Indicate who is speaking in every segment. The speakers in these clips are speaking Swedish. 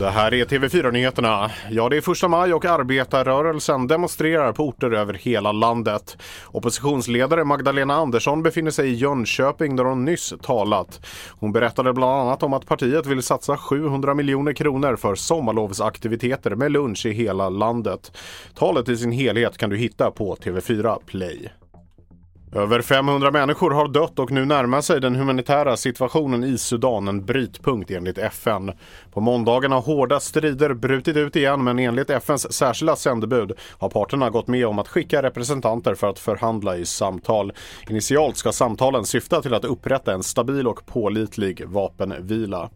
Speaker 1: Det här är TV4-nyheterna. Ja, det är första maj och arbetarrörelsen demonstrerar på orter över hela landet. Oppositionsledare Magdalena Andersson befinner sig i Jönköping där hon nyss talat. Hon berättade bland annat om att partiet vill satsa 700 miljoner kronor för sommarlovsaktiviteter med lunch i hela landet. Talet i sin helhet kan du hitta på TV4 Play. Över 500 människor har dött och nu närmar sig den humanitära situationen i Sudan en brytpunkt enligt FN. På måndagen har hårda strider brutit ut igen men enligt FNs särskilda sändebud har parterna gått med om att skicka representanter för att förhandla i samtal. Initialt ska samtalen syfta till att upprätta en stabil och pålitlig vapenvila.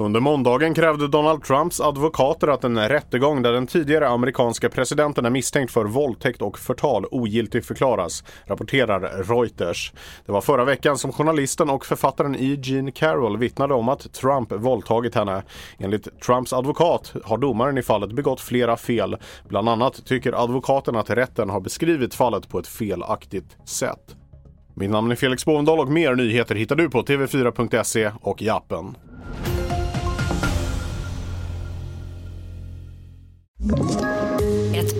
Speaker 1: Under måndagen krävde Donald Trumps advokater att en rättegång där den tidigare amerikanska presidenten är misstänkt för våldtäkt och förtal ogiltig förklaras, rapporterar Reuters. Det var förra veckan som journalisten och författaren E. Jean Carroll vittnade om att Trump våldtagit henne. Enligt Trumps advokat har domaren i fallet begått flera fel. Bland annat tycker advokaten att rätten har beskrivit fallet på ett felaktigt sätt. Mitt namn är Felix Bovendal och mer nyheter hittar du på tv4.se och i appen.